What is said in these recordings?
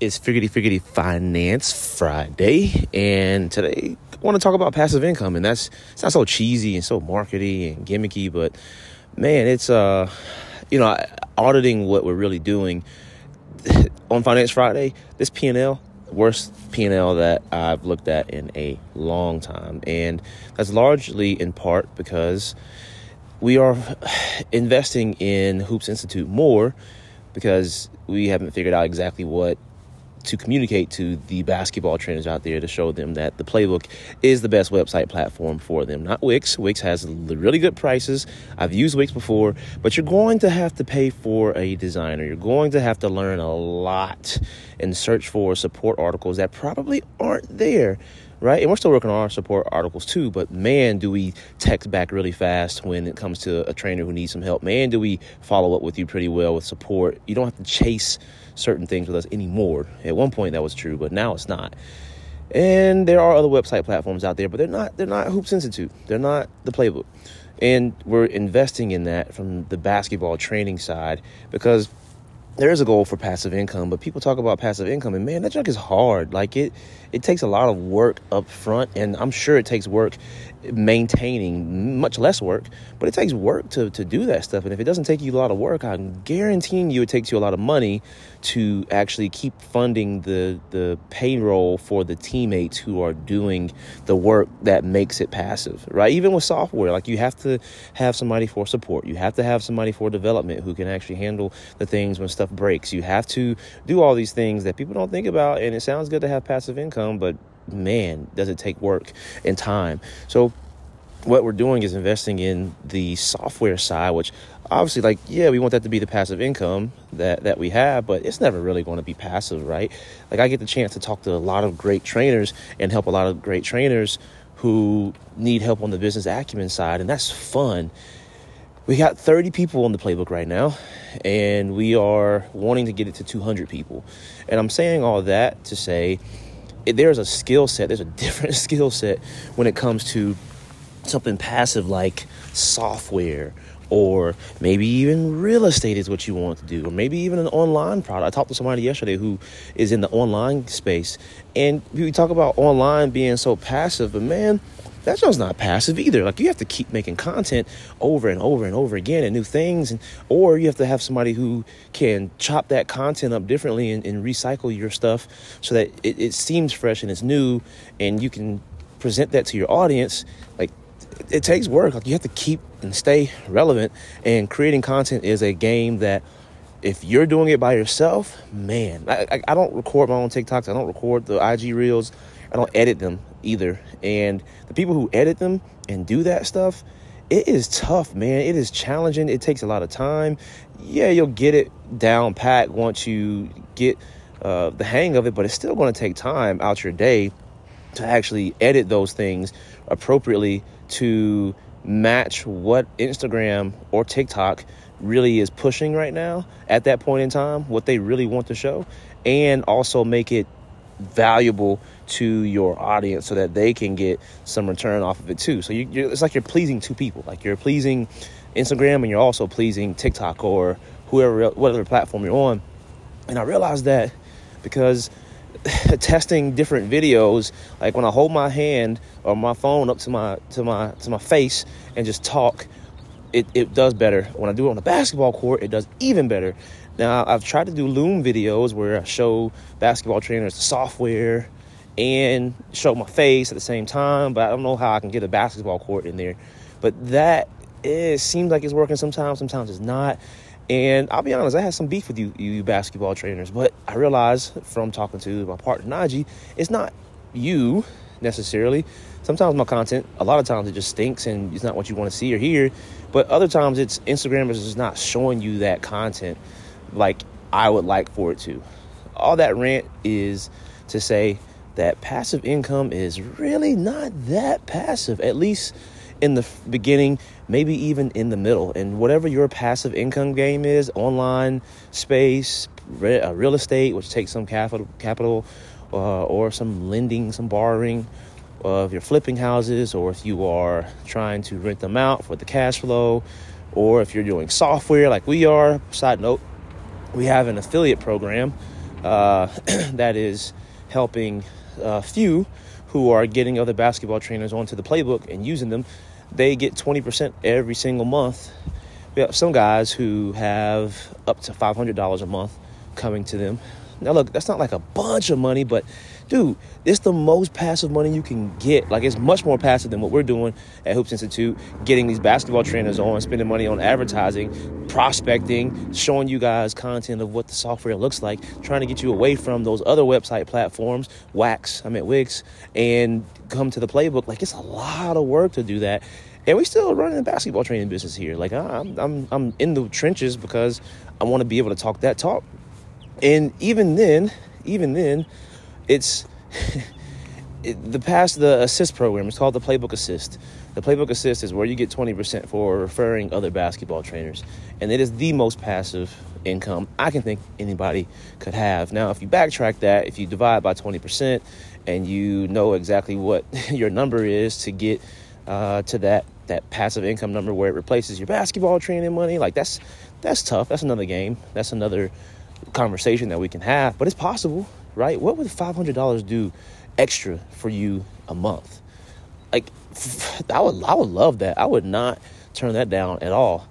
It's Figgity Figgity Finance Friday, and today I want to talk about passive income, and that's it's not so cheesy and so markety and gimmicky, but man, it's uh, you know, auditing what we're really doing on Finance Friday. This P and L, worst P and L that I've looked at in a long time, and that's largely in part because we are investing in Hoops Institute more because we haven't figured out exactly what to communicate to the basketball trainers out there to show them that the playbook is the best website platform for them. Not Wix. Wix has really good prices. I've used Wix before, but you're going to have to pay for a designer. You're going to have to learn a lot and search for support articles that probably aren't there right? And we're still working on our support articles too, but man, do we text back really fast when it comes to a trainer who needs some help. Man, do we follow up with you pretty well with support. You don't have to chase certain things with us anymore. At one point that was true, but now it's not. And there are other website platforms out there, but they're not they're not Hoops Institute. They're not the playbook. And we're investing in that from the basketball training side because there is a goal for passive income, but people talk about passive income and man, that junk is hard. Like it it takes a lot of work up front and I'm sure it takes work maintaining much less work, but it takes work to, to do that stuff. And if it doesn't take you a lot of work, I'm guaranteeing you it takes you a lot of money to actually keep funding the the payroll for the teammates who are doing the work that makes it passive, right? Even with software, like you have to have somebody for support. You have to have somebody for development who can actually handle the things when stuff breaks. You have to do all these things that people don't think about and it sounds good to have passive income, but man, does it take work and time. So what we're doing is investing in the software side, which obviously like yeah we want that to be the passive income that that we have but it's never really going to be passive right like i get the chance to talk to a lot of great trainers and help a lot of great trainers who need help on the business acumen side and that's fun we got 30 people on the playbook right now and we are wanting to get it to 200 people. And i'm saying all that to say there's a skill set, there's a different skill set when it comes to something passive like software or maybe even real estate is what you want to do or maybe even an online product. I talked to somebody yesterday who is in the online space and we talk about online being so passive but man that show's not passive either. Like you have to keep making content over and over and over again and new things, and or you have to have somebody who can chop that content up differently and, and recycle your stuff so that it, it seems fresh and it's new, and you can present that to your audience. Like it, takes work. Like you have to keep and stay relevant, and creating content is a game that if you're doing it by yourself, man, I, I, I, don't record my own TikToks. I don't record the IG reels. I don't edit them either. And the people who edit them and do that stuff, it is tough, man. It is challenging. It takes a lot of time. Yeah, you'll get it down pat once you get uh, the hang of it, but it's still going to take time out your day to actually edit those things appropriately to match what Instagram or TikTok really is pushing right now at that point in time, what they really want to show, and also make it valuable to your audience so that they can get some return off of it too. So you, it's like you're pleasing two people. Like you're pleasing Instagram and you're also pleasing TikTok or whoever, whatever platform you're on. And I realized that because testing different videos, like when I hold my hand or my phone up to my to my to my face and just talk, it, it does better. When I do it on the basketball court, it does even better. Now, I've tried to do Loom videos where I show basketball trainers the software and show my face at the same time, but I don't know how I can get a basketball court in there. But that it seems like it's working sometimes, sometimes it's not. And I'll be honest, I had some beef with you, you basketball trainers, but I realized from talking to my partner Najee, it's not you necessarily. Sometimes my content, a lot of times it just stinks and it's not what you want to see or hear. But other times it's Instagram is just not showing you that content like I would like for it to. All that rant is to say that passive income is really not that passive, at least in the beginning, maybe even in the middle. And whatever your passive income game is, online space, uh, real estate, which takes some capital, capital, uh, or some lending, some borrowing. Uh, if you're flipping houses, or if you are trying to rent them out for the cash flow, or if you're doing software like we are. Side note: we have an affiliate program uh, that is helping a few who are getting other basketball trainers onto the playbook and using them. They get 20% every single month. We have some guys who have up to $500 a month coming to them. Now, look, that's not like a bunch of money, but dude, it's the most passive money you can get. Like it's much more passive than what we're doing at Hoops Institute, getting these basketball trainers on, spending money on advertising, prospecting, showing you guys content of what the software looks like, trying to get you away from those other website platforms, Wax, I mean Wix, and come to the playbook. Like it's a lot of work to do that. And we still running a basketball training business here. Like I'm, I'm, I'm in the trenches because I want to be able to talk that talk. And even then, even then, it's it, the past the assist program. It's called the Playbook Assist. The Playbook Assist is where you get 20% for referring other basketball trainers, and it is the most passive income I can think anybody could have. Now, if you backtrack that, if you divide by 20%, and you know exactly what your number is to get uh, to that that passive income number where it replaces your basketball training money, like that's that's tough. That's another game. That's another conversation that we can have, but it's possible right? What would $500 do extra for you a month? Like, I would, I would love that. I would not turn that down at all.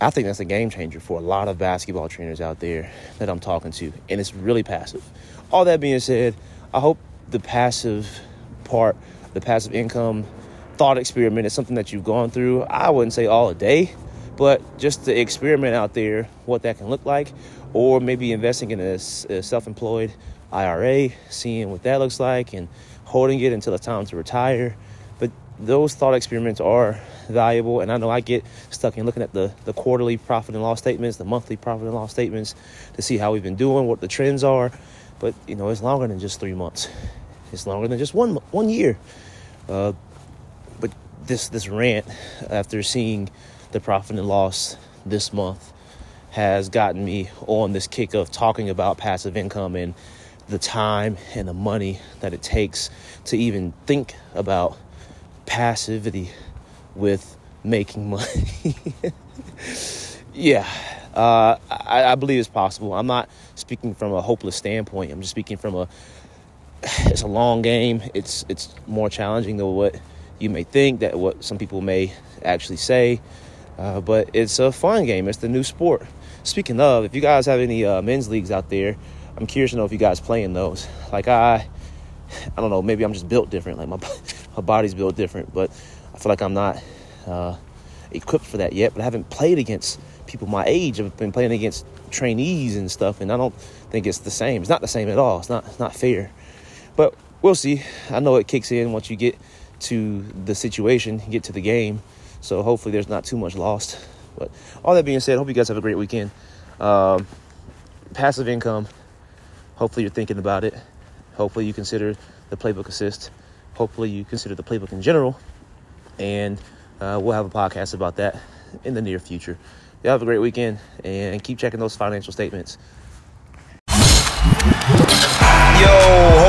I think that's a game changer for a lot of basketball trainers out there that I'm talking to, and it's really passive. All that being said, I hope the passive part, the passive income thought experiment is something that you've gone through. I wouldn't say all a day, but just to experiment out there what that can look like, or maybe investing in a, a self employed IRA, seeing what that looks like, and holding it until it's time to retire. But those thought experiments are valuable, and I know I get stuck in looking at the, the quarterly profit and loss statements, the monthly profit and loss statements to see how we've been doing, what the trends are. But you know, it's longer than just three months. It's longer than just one one year. Uh, but this this rant after seeing the profit and loss this month has gotten me on this kick of talking about passive income and the time and the money that it takes to even think about passivity with making money. yeah, uh, I, I, believe it's possible. I'm not speaking from a hopeless standpoint. I'm just speaking from a. It's a long game. It's it's more challenging than what you may think. That what some people may actually say, uh, but it's a fun game. It's the new sport. Speaking of, if you guys have any uh, men's leagues out there I'm curious to know if you guys play in those. Like I, I don't know. Maybe I'm just built different. Like my my body's built different, but I feel like I'm not uh, equipped for that yet. But I haven't played against people my age. I've been playing against trainees and stuff, and I don't think it's the same. It's not the same at all. It's not. It's not fair. But we'll see. I know it kicks in once you get to the situation, get to the game. So hopefully there's not too much lost. But all that being said, I hope you guys have a great weekend. Um, passive income Hopefully, you're thinking about it. Hopefully, you consider the playbook assist. Hopefully, you consider the playbook in general. And uh, we'll have a podcast about that in the near future. Y'all have a great weekend and keep checking those financial statements. Yo,